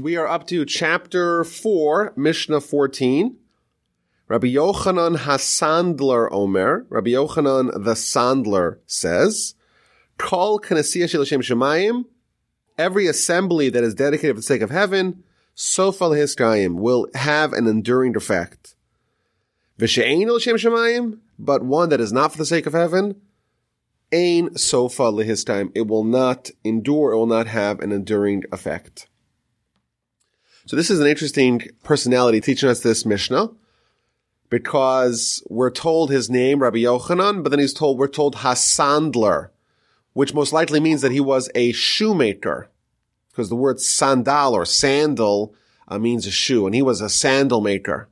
We are up to chapter 4, Mishnah 14. Rabbi Yochanan Hasandler Omer, Rabbi Yochanan the Sandler says, Kol Knessia Shel Hashem Shemayim, every assembly that is dedicated for the sake of heaven, Sofa Lehiskayim, will have an enduring effect. V'she'ein Hashem Shemayim, but one that is not for the sake of heaven, Ain Sofa Lehiskayim, it will not endure, it will not have an enduring effect. So this is an interesting personality teaching us this Mishnah because we're told his name, Rabbi Yochanan, but then he's told, we're told Hasandler, which most likely means that he was a shoemaker because the word sandal or sandal uh, means a shoe and he was a sandal maker.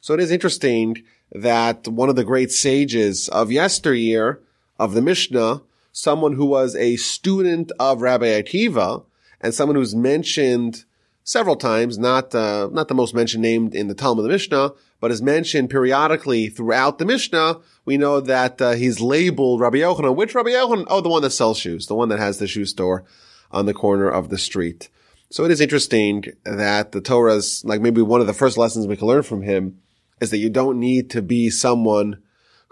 So it is interesting that one of the great sages of yesteryear of the Mishnah, someone who was a student of Rabbi Akiva and someone who's mentioned several times, not uh, not the most mentioned named in the Talmud of the Mishnah, but is mentioned periodically throughout the Mishnah. We know that uh, he's labeled Rabbi Yochanan. Which Rabbi Yochanan? Oh, the one that sells shoes, the one that has the shoe store on the corner of the street. So it is interesting that the Torah's like maybe one of the first lessons we can learn from him is that you don't need to be someone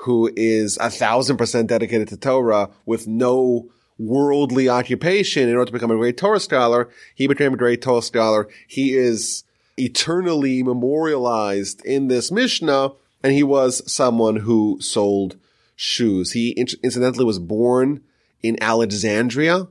who is a thousand percent dedicated to Torah with no worldly occupation in order to become a great Torah scholar. He became a great Torah scholar. He is eternally memorialized in this Mishnah, and he was someone who sold shoes. He incidentally was born in Alexandria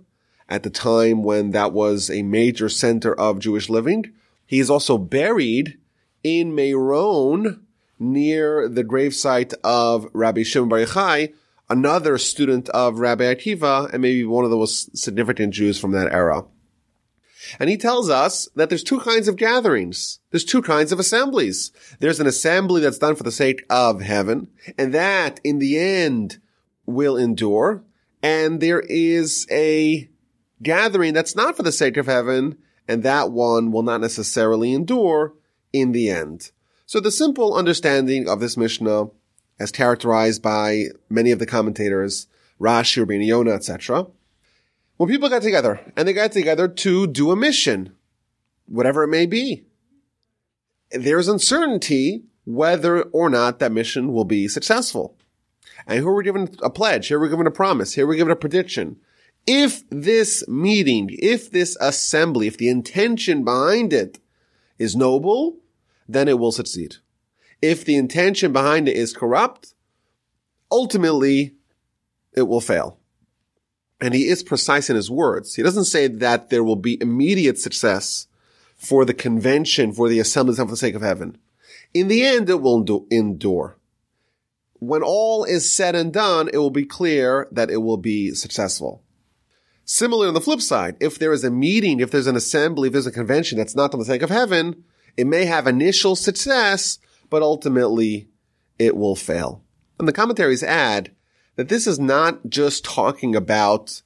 at the time when that was a major center of Jewish living. He is also buried in Meron near the gravesite of Rabbi Shimon Bar Yochai, another student of Rabbi Akiva and maybe one of the most significant Jews from that era. And he tells us that there's two kinds of gatherings. There's two kinds of assemblies. There's an assembly that's done for the sake of heaven, and that in the end will endure. And there is a gathering that's not for the sake of heaven, and that one will not necessarily endure in the end. So the simple understanding of this Mishnah as characterized by many of the commentators, Rashi, Rabbeinu Yonah, etc. When people got together, and they got together to do a mission, whatever it may be, there's uncertainty whether or not that mission will be successful. And here we're given a pledge, here we're given a promise, here we're given a prediction. If this meeting, if this assembly, if the intention behind it is noble, then it will succeed if the intention behind it is corrupt, ultimately it will fail. And he is precise in his words. He doesn't say that there will be immediate success for the convention, for the assemblies for the sake of heaven. In the end, it will endure. When all is said and done, it will be clear that it will be successful. Similarly, on the flip side, if there is a meeting, if there's an assembly, if there's a convention that's not for the sake of heaven, it may have initial success, but ultimately it will fail. And the commentaries add that this is not just talking about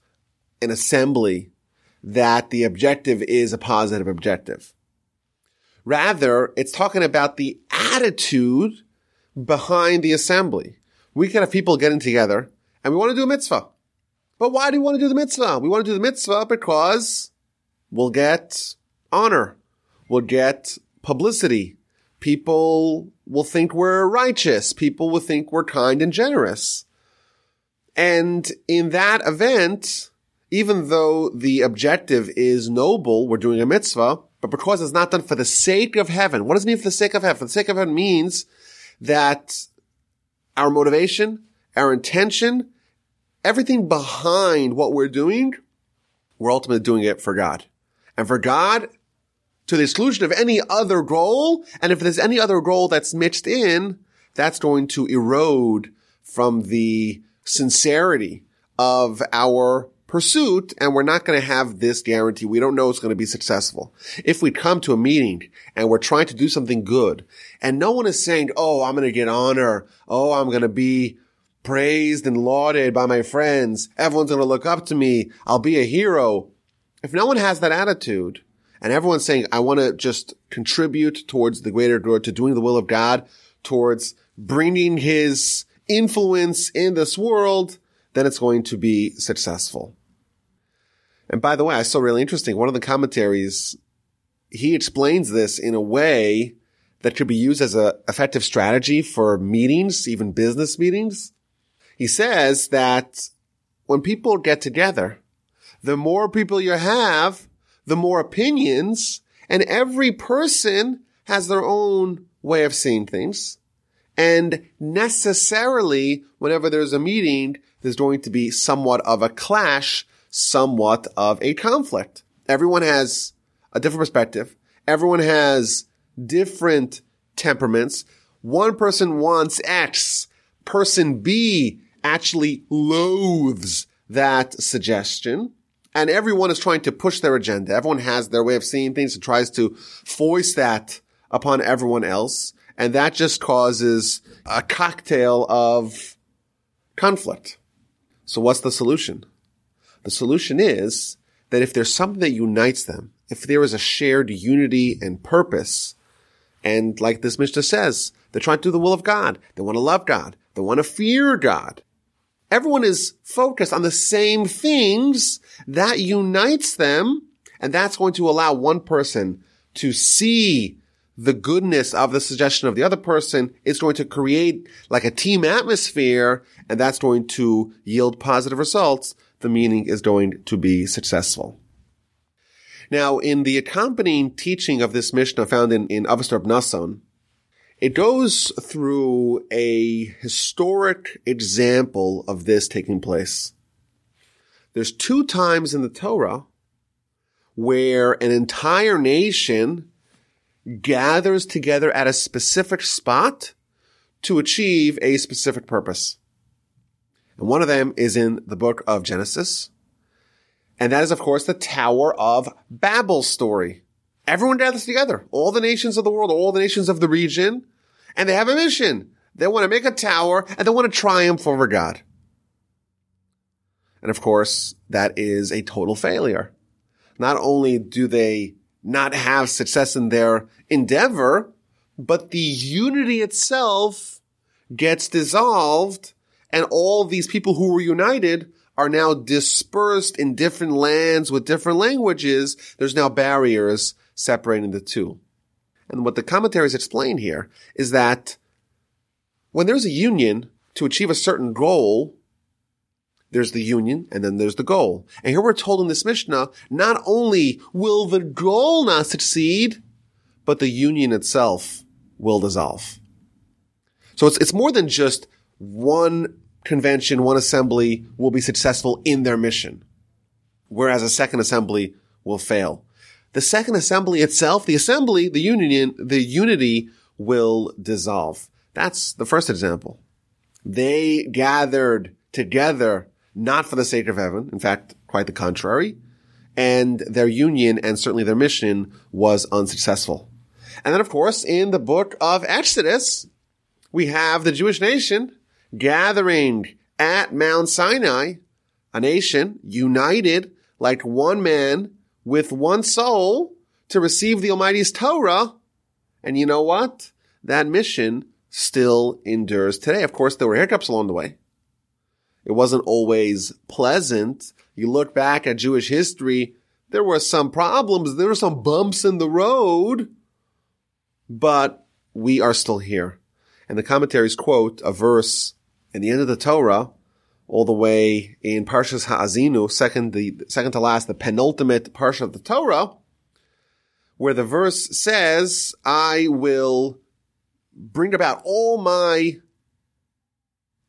an assembly that the objective is a positive objective. Rather, it's talking about the attitude behind the assembly. We can have people getting together and we want to do a mitzvah. But why do we want to do the mitzvah? We want to do the mitzvah because we'll get honor. We'll get publicity. People will think we're righteous. People will think we're kind and generous. And in that event, even though the objective is noble, we're doing a mitzvah, but because it's not done for the sake of heaven, what does it mean for the sake of heaven? For the sake of heaven means that our motivation, our intention, everything behind what we're doing, we're ultimately doing it for God. And for God, to the exclusion of any other goal. And if there's any other goal that's mixed in, that's going to erode from the sincerity of our pursuit and we're not going to have this guarantee. We don't know it's going to be successful. If we come to a meeting and we're trying to do something good and no one is saying, Oh, I'm going to get honor. Oh, I'm going to be praised and lauded by my friends. Everyone's going to look up to me. I'll be a hero. If no one has that attitude, and everyone's saying, I want to just contribute towards the greater good, to doing the will of God, towards bringing his influence in this world, then it's going to be successful. And by the way, I saw really interesting. One of the commentaries he explains this in a way that could be used as an effective strategy for meetings, even business meetings. He says that when people get together, the more people you have, the more opinions, and every person has their own way of seeing things. And necessarily, whenever there's a meeting, there's going to be somewhat of a clash, somewhat of a conflict. Everyone has a different perspective. Everyone has different temperaments. One person wants X. Person B actually loathes that suggestion. And everyone is trying to push their agenda. Everyone has their way of seeing things and tries to foist that upon everyone else. And that just causes a cocktail of conflict. So what's the solution? The solution is that if there's something that unites them, if there is a shared unity and purpose, and like this Mishnah says, they're trying to do the will of God. They want to love God. They want to fear God. Everyone is focused on the same things that unites them. And that's going to allow one person to see the goodness of the suggestion of the other person. It's going to create like a team atmosphere and that's going to yield positive results. The meaning is going to be successful. Now, in the accompanying teaching of this Mishnah found in, in Avos D'Rabbi Nosson, it goes through a historic example of this taking place. There's two times in the Torah where an entire nation gathers together at a specific spot to achieve a specific purpose. And one of them is in the book of Genesis. And that is, of course, the Tower of Babel story. Everyone gathers together. All the nations of the world, all the nations of the region. And they have a mission. They want to make a tower and they want to triumph over God. And of course, that is a total failure. Not only do they not have success in their endeavor, but the unity itself gets dissolved and all these people who were united are now dispersed in different lands with different languages. There's now barriers separating the two. And what the commentaries explain here is that when there's a union to achieve a certain goal, there's the union and then there's the goal. And here we're told in this Mishnah, not only will the goal not succeed, but the union itself will dissolve. So it's, it's more than just one convention, one assembly will be successful in their mission, whereas a second assembly will fail the second assembly itself, the assembly, the union, the unity will dissolve. That's the first example. They gathered together not for the sake of heaven. In fact, quite the contrary. And their union and certainly their mission was unsuccessful. And then, of course, in the book of Exodus, we have the Jewish nation gathering at Mount Sinai, a nation united like one man with one soul to receive the Almighty's Torah. And you know what? That mission still endures today. Of course, there were hiccups along the way. It wasn't always pleasant. You look back at Jewish history, there were some problems, there were some bumps in the road, but we are still here. And the commentaries quote a verse in the end of the Torah all the way in Parshas Ha'azinu, second, the second to last, the penultimate Parsha of the Torah, where the verse says, I will bring about all my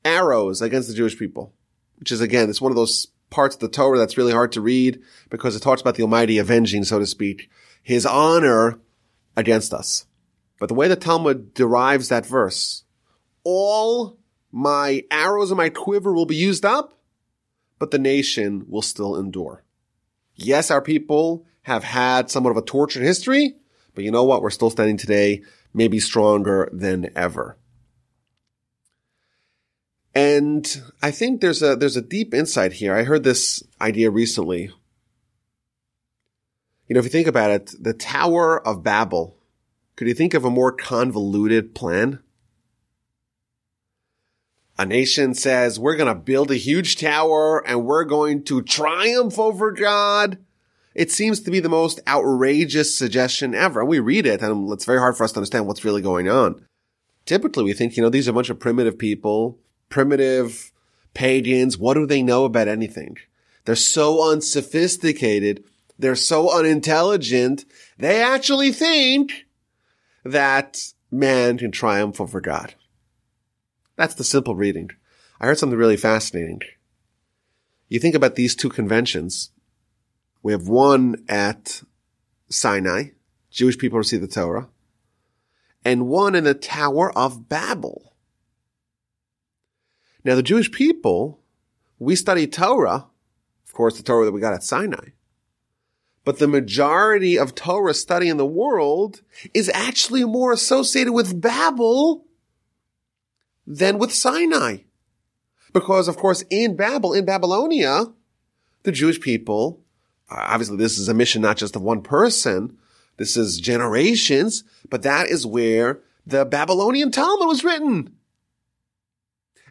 arrows against the Jewish people, which is again, it's one of those parts of the Torah that's really hard to read because it talks about the Almighty avenging, so to speak, his honor against us. But the way the Talmud derives that verse, all my arrows and my quiver will be used up, but the nation will still endure. Yes, our people have had somewhat of a tortured history, but you know what? We're still standing today, maybe stronger than ever. And I think there's a, there's a deep insight here. I heard this idea recently. You know, if you think about it, the Tower of Babel, could you think of a more convoluted plan? a nation says, we're going to build a huge tower and we're going to triumph over God. It seems to be the most outrageous suggestion ever. And we read it and it's very hard for us to understand what's really going on. Typically we think, you know, these are a bunch of primitive people, primitive pagans. What do they know about anything? They're so unsophisticated. They're so unintelligent. They actually think that man can triumph over God. That's the simple reading. I heard something really fascinating. You think about these two conventions. We have one at Sinai. Jewish people receive the Torah. And one in the Tower of Babel. Now the Jewish people, we study Torah, of course the Torah that we got at Sinai. But the majority of Torah study in the world is actually more associated with Babel than with Sinai. Because of course in Babel, in Babylonia, the Jewish people, obviously this is a mission not just of one person, this is generations, but that is where the Babylonian Talmud was written.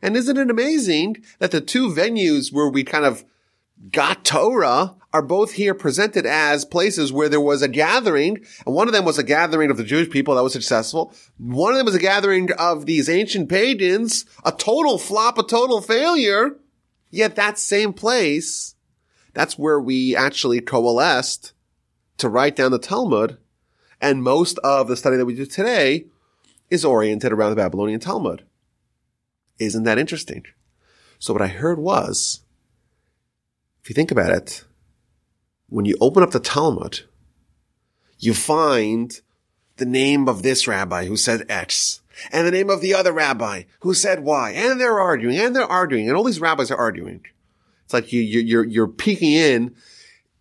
And isn't it amazing that the two venues where we kind of got Torah are both here presented as places where there was a gathering, and one of them was a gathering of the Jewish people that was successful. One of them was a gathering of these ancient pagans, a total flop, a total failure. Yet that same place, that's where we actually coalesced to write down the Talmud, and most of the study that we do today is oriented around the Babylonian Talmud. Isn't that interesting? So what I heard was, if you think about it, when you open up the Talmud, you find the name of this rabbi who said X and the name of the other rabbi who said Y and they're arguing and they're arguing and all these rabbis are arguing. It's like you, you, you're, you're peeking in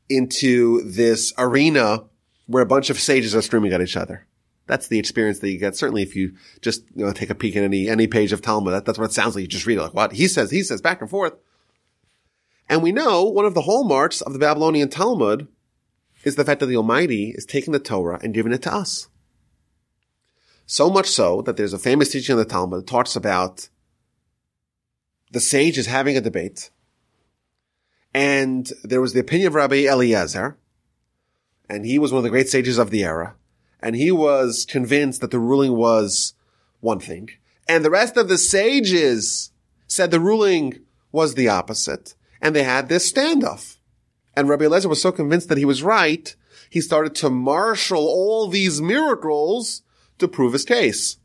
into this arena where a bunch of sages are screaming at each other. That's the experience that you get. Certainly if you just you know, take a peek at any, any page of Talmud, that, that's what it sounds like. You just read it like, what? He says, he says, back and forth. And we know one of the hallmarks of the Babylonian Talmud is the fact that the Almighty is taking the Torah and giving it to us. So much so that there's a famous teaching in the Talmud that talks about the sages having a debate. And there was the opinion of Rabbi Eliezer, and he was one of the great sages of the era. And he was convinced that the ruling was one thing. And the rest of the sages said the ruling was the opposite and they had this standoff. And Rabbi Eliezer was so convinced that he was right, he started to marshal all these miracles to prove his case.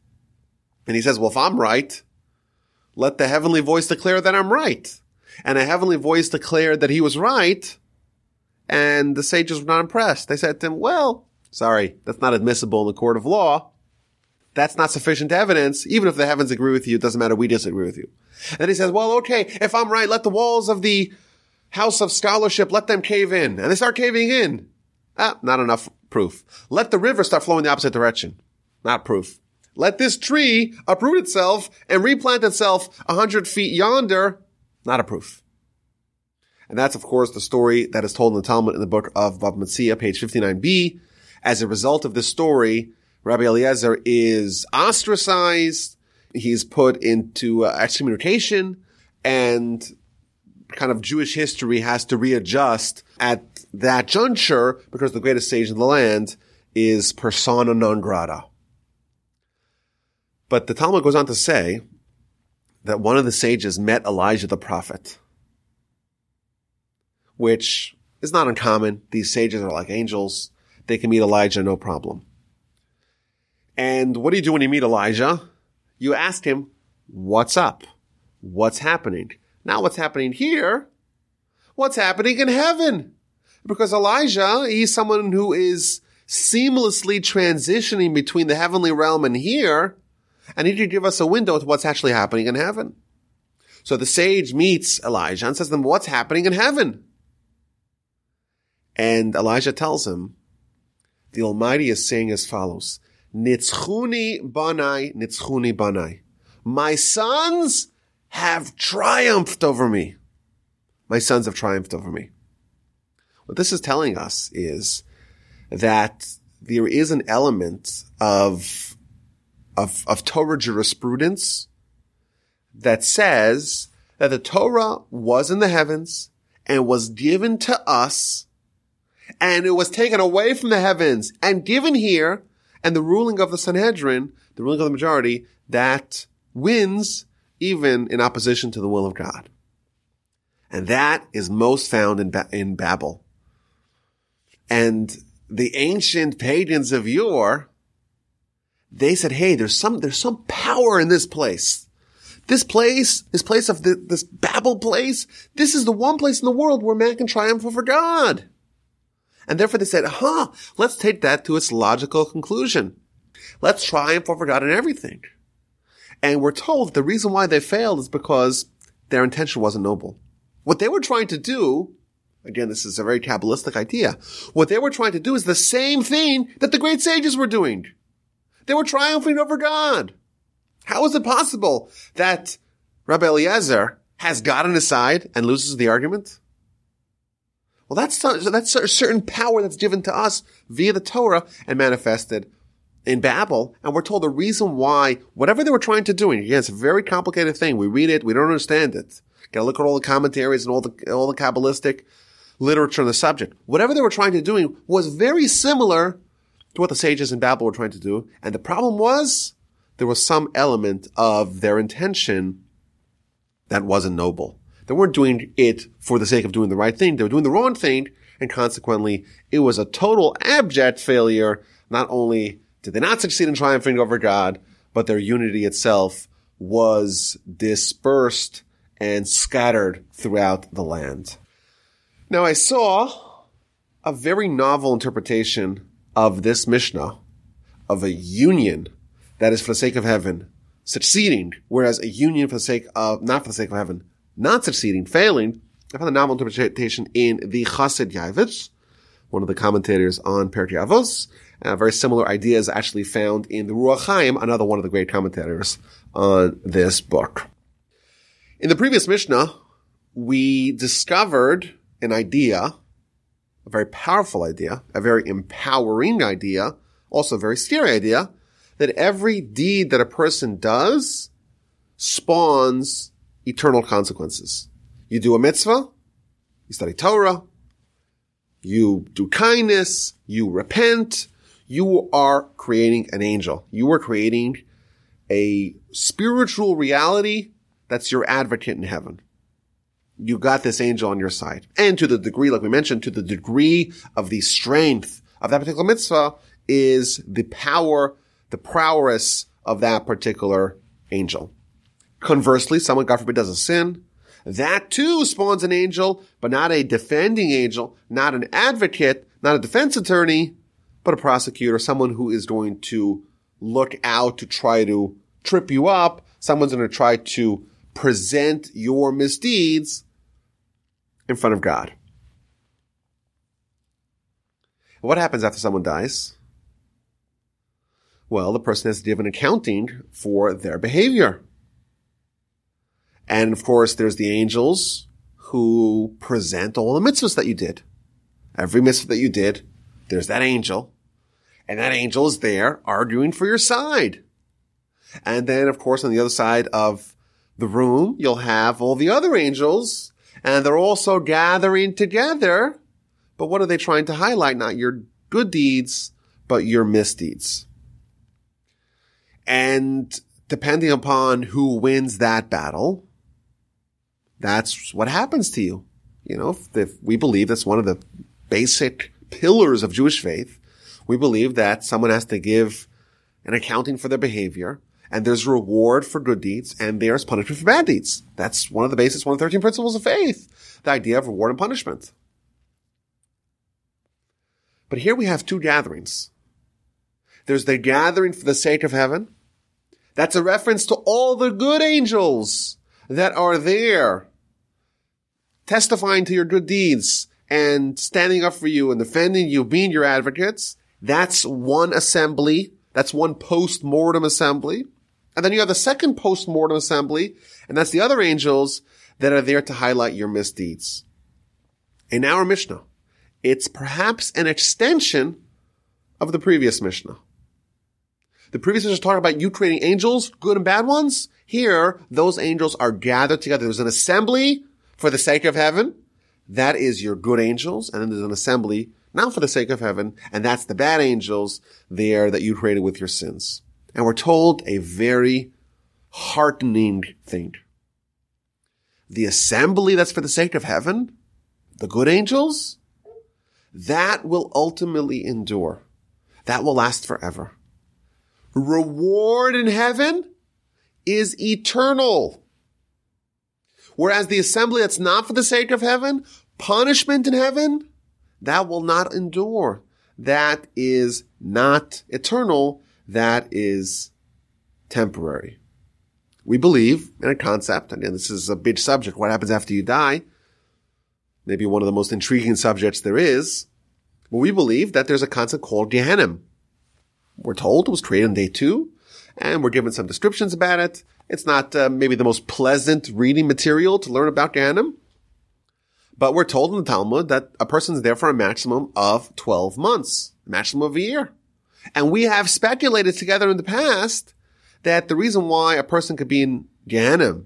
And he says, well, if I'm right, let the heavenly voice declare that I'm right. And a heavenly voice declared that he was right. And the sages were not impressed. They said to him, well, sorry, that's not admissible in the court of law. That's not sufficient evidence. Even if the heavens agree with you, it doesn't matter. We disagree with you. And then he says, well, okay, if I'm right, let the walls of the house of scholarship, let them cave in. And they start caving in. Ah, not enough proof. Let the river start flowing the opposite direction. Not proof. Let this tree uproot itself and replant itself a hundred feet yonder. Not a proof. And that's, of course, the story that is told in the Talmud in the book of Bava Metzia, page 59b. As a result of this story, Rabbi Eliezer is ostracized. He's put into uh, excommunication and kind of Jewish history has to readjust at that juncture because the greatest sage in the land is persona non grata. But the Talmud goes on to say that one of the sages met Elijah the prophet, which is not uncommon. These sages are like angels. They can meet Elijah no problem. And what do you do when you meet Elijah? You ask him, what's up? What's happening? Not what's happening here. What's happening in heaven? Because Elijah, he's someone who is seamlessly transitioning between the heavenly realm and here. And he could give us a window to what's actually happening in heaven. So the sage meets Elijah and says to him, what's happening in heaven? And Elijah tells him, the Almighty is saying as follows, Nitzchuni banai, nitzchuni banai. My sons have triumphed over me. My sons have triumphed over me. What this is telling us is that there is an element of, of, of Torah jurisprudence that says that the Torah was in the heavens and was given to us and it was taken away from the heavens and given here, and the ruling of the Sanhedrin, the ruling of the majority, that wins even in opposition to the will of God. And that is most found in, ba- in Babel. And the ancient pagans of yore, they said, hey, there's some, there's some power in this place. This place, this place of the, this Babel place, this is the one place in the world where man can triumph over God. And therefore they said, huh, let's take that to its logical conclusion. Let's triumph over God in everything. And we're told the reason why they failed is because their intention wasn't noble. What they were trying to do, again, this is a very Kabbalistic idea. What they were trying to do is the same thing that the great sages were doing. They were triumphing over God. How is it possible that Rabbi Eliezer has God on his side and loses the argument? Well, that's, that's a certain power that's given to us via the Torah and manifested in Babel. And we're told the reason why, whatever they were trying to do, and again, it's a very complicated thing. We read it, we don't understand it. Gotta look at all the commentaries and all the, all the Kabbalistic literature on the subject. Whatever they were trying to do was very similar to what the sages in Babel were trying to do. And the problem was, there was some element of their intention that wasn't noble. They weren't doing it for the sake of doing the right thing. They were doing the wrong thing. And consequently, it was a total abject failure. Not only did they not succeed in triumphing over God, but their unity itself was dispersed and scattered throughout the land. Now I saw a very novel interpretation of this Mishnah of a union that is for the sake of heaven succeeding, whereas a union for the sake of, not for the sake of heaven, not succeeding, failing. I found a novel interpretation in the Chassid Yavetz, one of the commentators on Pirkei Avos. A uh, very similar idea is actually found in the Ruach Chaim, another one of the great commentators on this book. In the previous Mishnah, we discovered an idea, a very powerful idea, a very empowering idea, also a very scary idea, that every deed that a person does spawns eternal consequences. You do a mitzvah, you study Torah, you do kindness, you repent, you are creating an angel. You are creating a spiritual reality that's your advocate in heaven. You got this angel on your side. And to the degree, like we mentioned, to the degree of the strength of that particular mitzvah is the power, the prowess of that particular angel. Conversely, someone, God forbid, does a sin. That too spawns an angel, but not a defending angel, not an advocate, not a defense attorney, but a prosecutor, someone who is going to look out to try to trip you up. Someone's going to try to present your misdeeds in front of God. What happens after someone dies? Well, the person has to give an accounting for their behavior. And of course, there's the angels who present all the mitzvahs that you did. Every mitzvah that you did, there's that angel. And that angel is there arguing for your side. And then, of course, on the other side of the room, you'll have all the other angels and they're also gathering together. But what are they trying to highlight? Not your good deeds, but your misdeeds. And depending upon who wins that battle, that's what happens to you. You know, if, if we believe that's one of the basic pillars of Jewish faith, we believe that someone has to give an accounting for their behavior and there's reward for good deeds and there's punishment for bad deeds. That's one of the basis, one of the 13 principles of faith, the idea of reward and punishment. But here we have two gatherings. There's the gathering for the sake of heaven. That's a reference to all the good angels that are there testifying to your good deeds and standing up for you and defending you, being your advocates. That's one assembly. That's one post-mortem assembly. And then you have the second post-mortem assembly, and that's the other angels that are there to highlight your misdeeds. In our Mishnah, it's perhaps an extension of the previous Mishnah. The previous Mishnah talking about you creating angels, good and bad ones. Here, those angels are gathered together. There's an assembly for the sake of heaven. That is your good angels. And then there's an assembly not for the sake of heaven, and that's the bad angels there that you created with your sins. And we're told a very heartening thing. The assembly that's for the sake of heaven, the good angels, that will ultimately endure. That will last forever. Reward in heaven is eternal. Whereas the assembly that's not for the sake of heaven, punishment in heaven, that will not endure. That is not eternal. That is temporary. We believe in a concept, and this is a big subject. What happens after you die? Maybe one of the most intriguing subjects there is. But we believe that there's a concept called Gehenna. We're told it was created on day two, and we're given some descriptions about it. It's not uh, maybe the most pleasant reading material to learn about Gehenna. But we're told in the Talmud that a person is there for a maximum of 12 months, maximum of a year. And we have speculated together in the past that the reason why a person could be in Gehenna,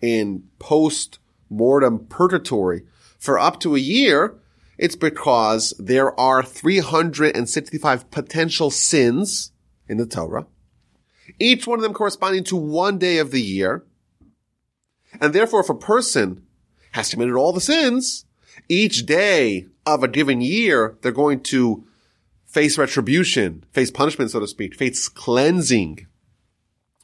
in post-mortem purgatory for up to a year, it's because there are 365 potential sins in the Torah, each one of them corresponding to one day of the year. And therefore, if a person has committed all the sins, each day of a given year, they're going to face retribution, face punishment, so to speak, face cleansing,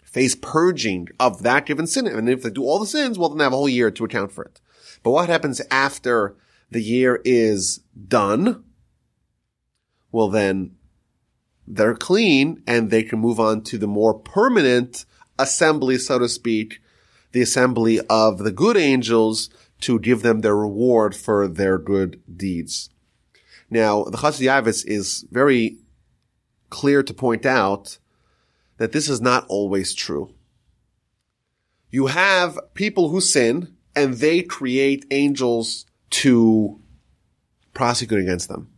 face purging of that given sin. And if they do all the sins, well, then they have a whole year to account for it. But what happens after the year is done? Well, then they're clean and they can move on to the more permanent assembly, so to speak, the assembly of the good angels to give them their reward for their good deeds. Now, the Chassid Yavetz is very clear to point out that this is not always true. You have people who sin and they create angels to prosecute against them.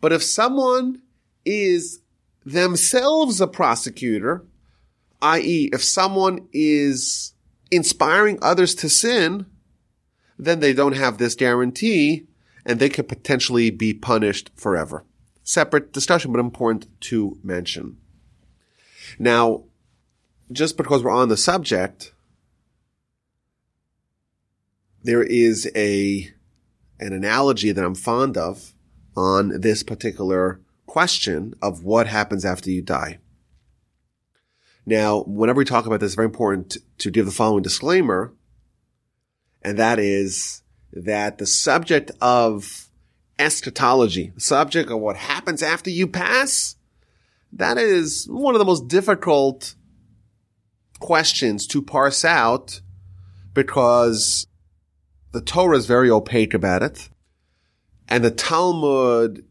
But if someone is themselves a prosecutor, i.e., if someone is inspiring others to sin, then they don't have this guarantee and they could potentially be punished forever. Separate discussion, but important to mention. Now, just because we're on the subject, there is a, an analogy that I'm fond of on this particular question of what happens after you die. Now, whenever we talk about this, it's very important to give the following disclaimer, and that is that the subject of eschatology, the subject of what happens after you pass, that is one of the most difficult questions to parse out because the Torah is very opaque about it. And the Talmud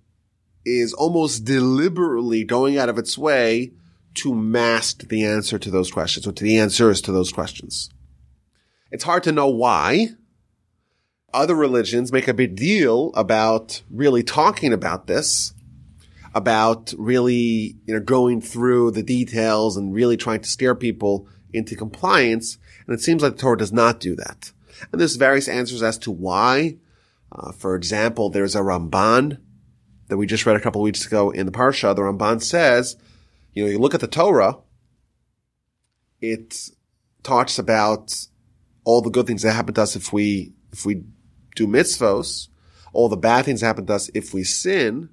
is almost deliberately going out of its way to mask the answer to those questions or to the answers to those questions. It's hard to know why. Other religions make a big deal about really talking about this, about really, you know, going through the details and really trying to steer people into compliance. And it seems like the Torah does not do that. And there's various answers as to why. Uh, for example, there's a Ramban that we just read a couple weeks ago in the Parsha. The Ramban says you know, you look at the Torah, it talks about all the good things that happen to us if we, if we do mitzvos, all the bad things that happen to us if we sin,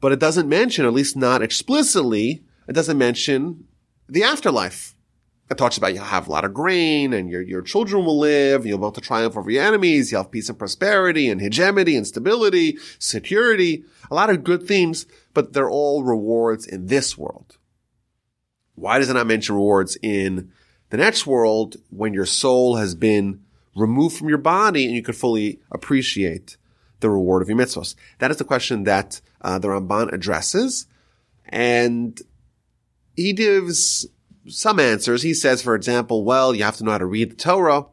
but it doesn't mention, at least not explicitly, it doesn't mention the afterlife. It talks about you'll have a lot of grain and your, your children will live, you'll be able to triumph over your enemies, you'll have peace and prosperity and hegemony and stability, security, a lot of good themes, but they're all rewards in this world. Why does it not mention rewards in the next world when your soul has been removed from your body and you could fully appreciate the reward of your mitzvahs? That is the question that uh, the Ramban addresses. And he gives some answers. He says, for example, well, you have to know how to read the Torah.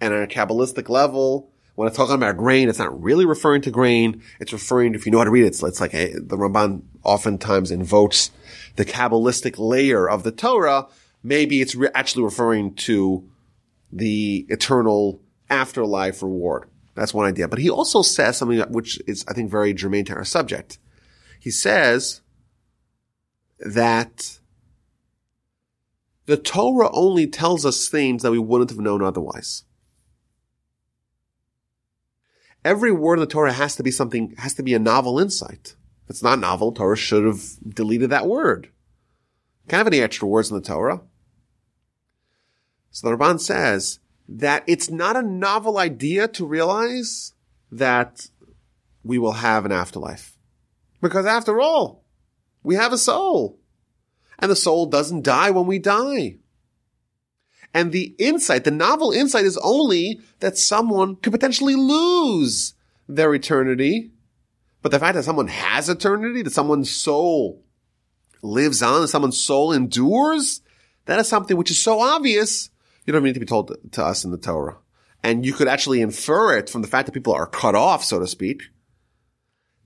And on a Kabbalistic level, when it's talking about grain, it's not really referring to grain. It's referring to, if you know how to read it, it's, it's like a, the Ramban oftentimes invokes the Kabbalistic layer of the Torah. Maybe it's re- actually referring to the eternal afterlife reward. That's one idea. But he also says something which is, I think, very germane to our subject. He says that the Torah only tells us things that we wouldn't have known otherwise. Every word in the Torah has to be something, has to be a novel insight. If it's not novel, Torah should have deleted that word. Can't have any extra words in the Torah. So the Ramban says that it's not a novel idea to realize that we will have an afterlife. Because after all, we have a soul. And the soul doesn't die when we die. And the insight, the novel insight is only that someone could potentially lose their eternity. But the fact that someone has eternity, that someone's soul lives on, that someone's soul endures, that is something which is so obvious, you don't need to be told to us in the Torah. And you could actually infer it from the fact that people are cut off, so to speak.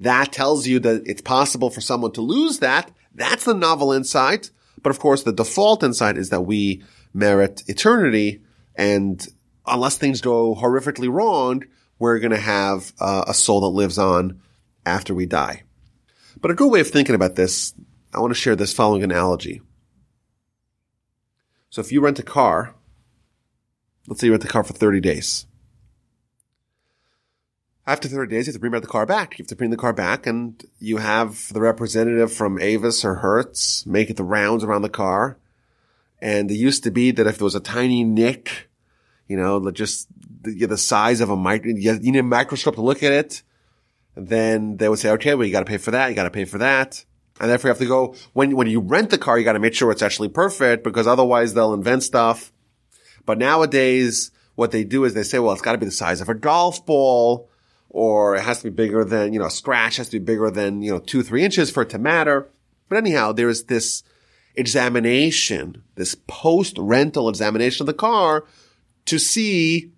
That tells you that it's possible for someone to lose that. That's the novel insight. But of course, the default insight is that we merit eternity. And unless things go horrifically wrong, we're going to have uh, a soul that lives on after we die. But a good way of thinking about this, I want to share this following analogy. So if you rent a car, let's say you rent a car for 30 days. After 30 days, you have to bring the car back. You have to bring the car back and you have the representative from Avis or Hertz make it the rounds around the car. And it used to be that if there was a tiny nick, you know, just the, the size of a micro, you need a microscope to look at it. Then they would say, okay, well, you got to pay for that. You got to pay for that. And therefore you have to go, when, when you rent the car, you got to make sure it's actually perfect because otherwise they'll invent stuff. But nowadays, what they do is they say, well, it's got to be the size of a golf ball or it has to be bigger than, you know, a scratch has to be bigger than, you know, two, three inches for it to matter. But anyhow, there is this examination, this post rental examination of the car to see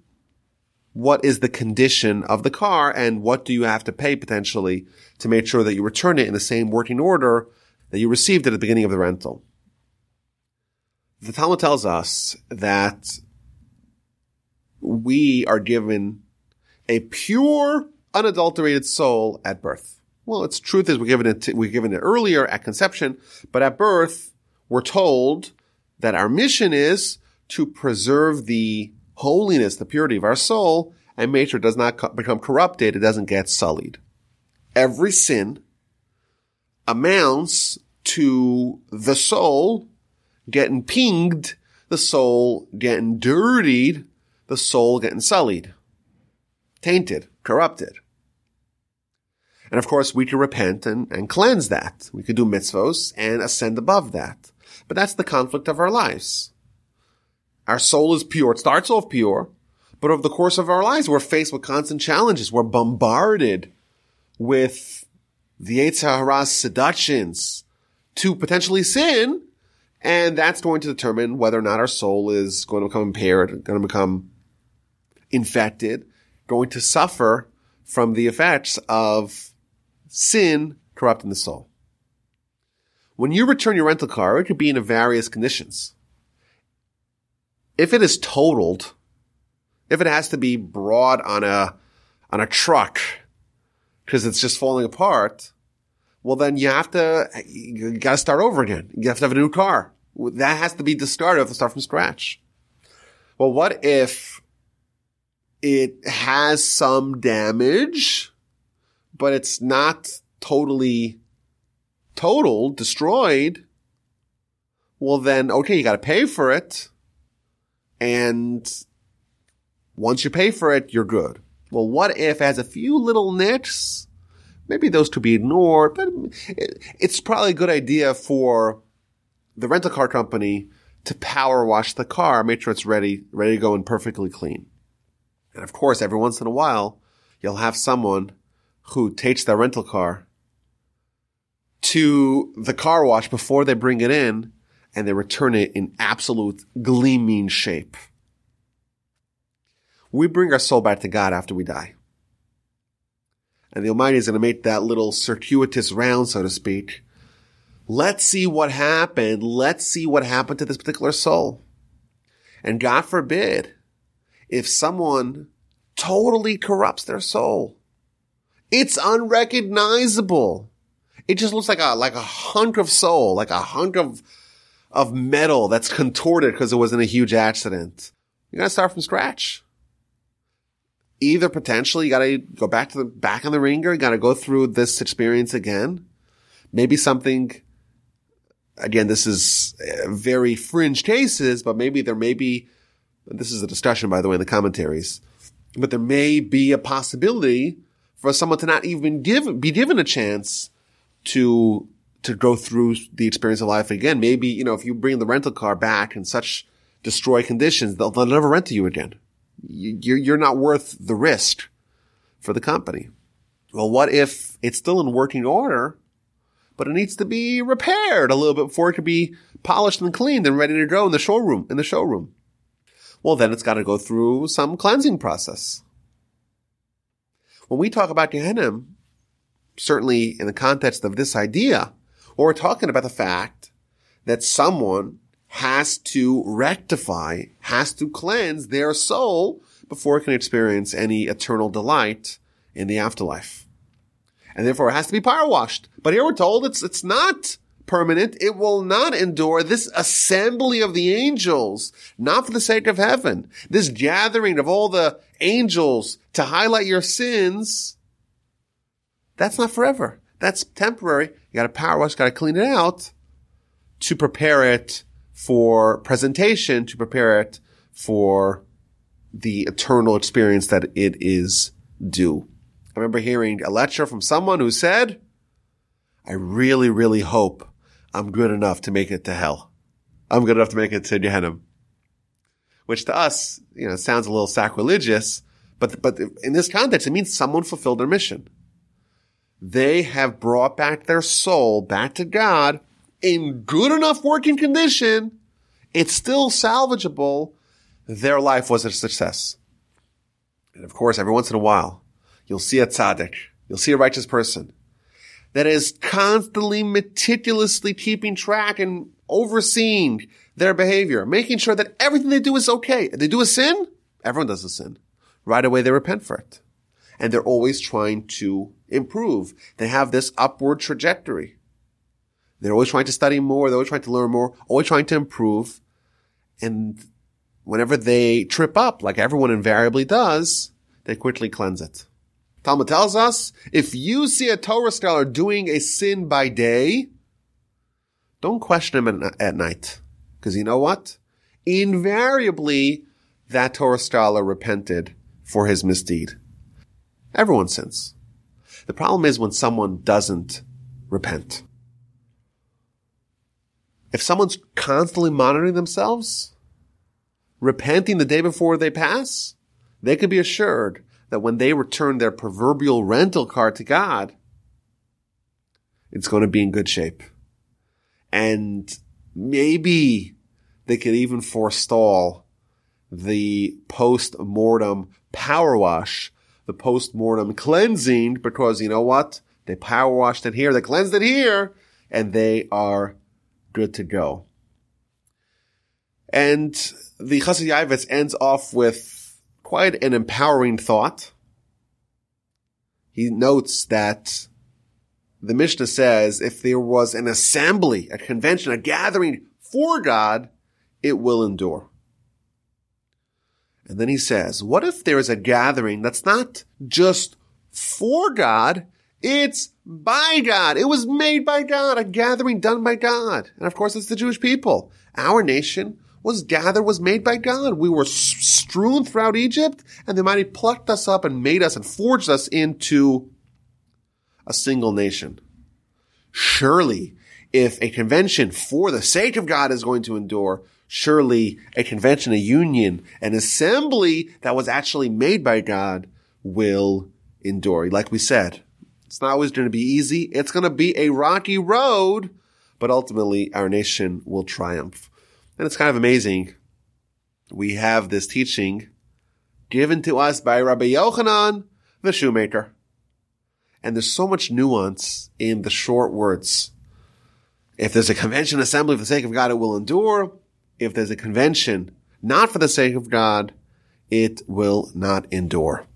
what is the condition of the car and what do you have to pay potentially to make sure that you return it in the same working order that you received at the beginning of the rental. The Talmud tells us that we are given a pure, unadulterated soul at birth. Well, its truth is we're given it, we're given it earlier at conception, but at birth, we're told that our mission is to preserve the holiness, the purity of our soul, and make sure it does not co- become corrupted, it doesn't get sullied. Every sin amounts to the soul getting pinged, the soul getting dirtied, the soul getting sullied tainted, corrupted. And of course, we can repent and, and cleanse that. We can do mitzvos and ascend above that. But that's the conflict of our lives. Our soul is pure. It starts off pure, but over the course of our lives, we're faced with constant challenges. We're bombarded with the Hara's seductions to potentially sin. And that's going to determine whether or not our soul is going to become impaired, going to become infected, going to suffer from the effects of sin corrupting the soul. When you return your rental car, it could be in various conditions. If it is totaled, if it has to be brought on a, on a truck because it's just falling apart, well, then you have to, you gotta start over again. You have to have a new car. That has to be discarded. You have to start from scratch. Well, what if it has some damage, but it's not totally total, destroyed. Well, then, okay, you got to pay for it. And once you pay for it, you're good. Well, what if it has a few little nicks? Maybe those could be ignored, but it's probably a good idea for the rental car company to power wash the car, make sure it's ready, ready to go and perfectly clean. And of course, every once in a while, you'll have someone who takes their rental car to the car wash before they bring it in and they return it in absolute gleaming shape. We bring our soul back to God after we die. And the Almighty is going to make that little circuitous round, so to speak. Let's see what happened. Let's see what happened to this particular soul. And God forbid if someone totally corrupts their soul. It's unrecognizable. It just looks like a, like a hunk of soul, like a hunk of, of metal that's contorted because it was in a huge accident. You gotta start from scratch. Either potentially you gotta go back to the back in the ringer, you gotta go through this experience again. Maybe something, again, this is uh, very fringe cases, but maybe there may be, this is a discussion by the way in the commentaries, but there may be a possibility for someone to not even give, be given a chance to, to go through the experience of life again. Maybe, you know, if you bring the rental car back in such destroy conditions, they'll, they'll never rent to you again. You're, you're not worth the risk for the company. Well, what if it's still in working order, but it needs to be repaired a little bit before it can be polished and cleaned and ready to go in the showroom, in the showroom? Well, then it's got to go through some cleansing process. When we talk about Gehenna, certainly in the context of this idea, or we're talking about the fact that someone has to rectify, has to cleanse their soul before it can experience any eternal delight in the afterlife. And therefore it has to be power washed. But here we're told it's, it's not permanent. It will not endure this assembly of the angels, not for the sake of heaven. This gathering of all the angels to highlight your sins. That's not forever. That's temporary. You gotta power wash, gotta clean it out to prepare it for presentation, to prepare it for the eternal experience that it is due. I remember hearing a lecture from someone who said, I really, really hope I'm good enough to make it to hell. I'm good enough to make it to Gehenna. Which to us, you know, sounds a little sacrilegious, but, but in this context, it means someone fulfilled their mission. They have brought back their soul back to God in good enough working condition. It's still salvageable. Their life was a success. And of course, every once in a while, you'll see a tzaddik. You'll see a righteous person that is constantly meticulously keeping track and overseeing their behavior, making sure that everything they do is okay. They do a sin, everyone does a sin. Right away they repent for it. And they're always trying to improve. They have this upward trajectory. They're always trying to study more. They're always trying to learn more, always trying to improve. And whenever they trip up, like everyone invariably does, they quickly cleanse it. Talmud tells us, if you see a Torah scholar doing a sin by day, don't question him at, night. Because you know what? Invariably, that Torah scholar repented for his misdeed. Everyone sins. The problem is when someone doesn't repent. If someone's constantly monitoring themselves, repenting the day before they pass, they can be assured that when they return their proverbial rental car to God, it's going to be in good shape. And maybe they could even forestall the post-mortem power wash, the post-mortem cleansing, because you know what? They power washed it here, they cleansed it here, and they are good to go. And the Chassid Yavetz ends off with quite an empowering thought. He notes that the Mishnah says if there was an assembly, a convention, a gathering for God, it will endure. And then he says, what if there is a gathering that's not just for God, it's by God. It was made by God, a gathering done by God. And of course, it's the Jewish people. Our nation was gathered, was made by God. We were strewn throughout Egypt, and the Almighty plucked us up and made us and forged us into a single nation. Surely, if a convention for the sake of God is going to endure, surely a convention, a union, an assembly that was actually made by God will endure. Like we said, it's not always going to be easy. It's going to be a rocky road, but ultimately our nation will triumph. And it's kind of amazing. We have this teaching given to us by Rabbi Yochanan, the shoemaker. And there's so much nuance in the short words. If there's a convention assembly for the sake of God, it will endure. If there's a convention not for the sake of God, it will not endure.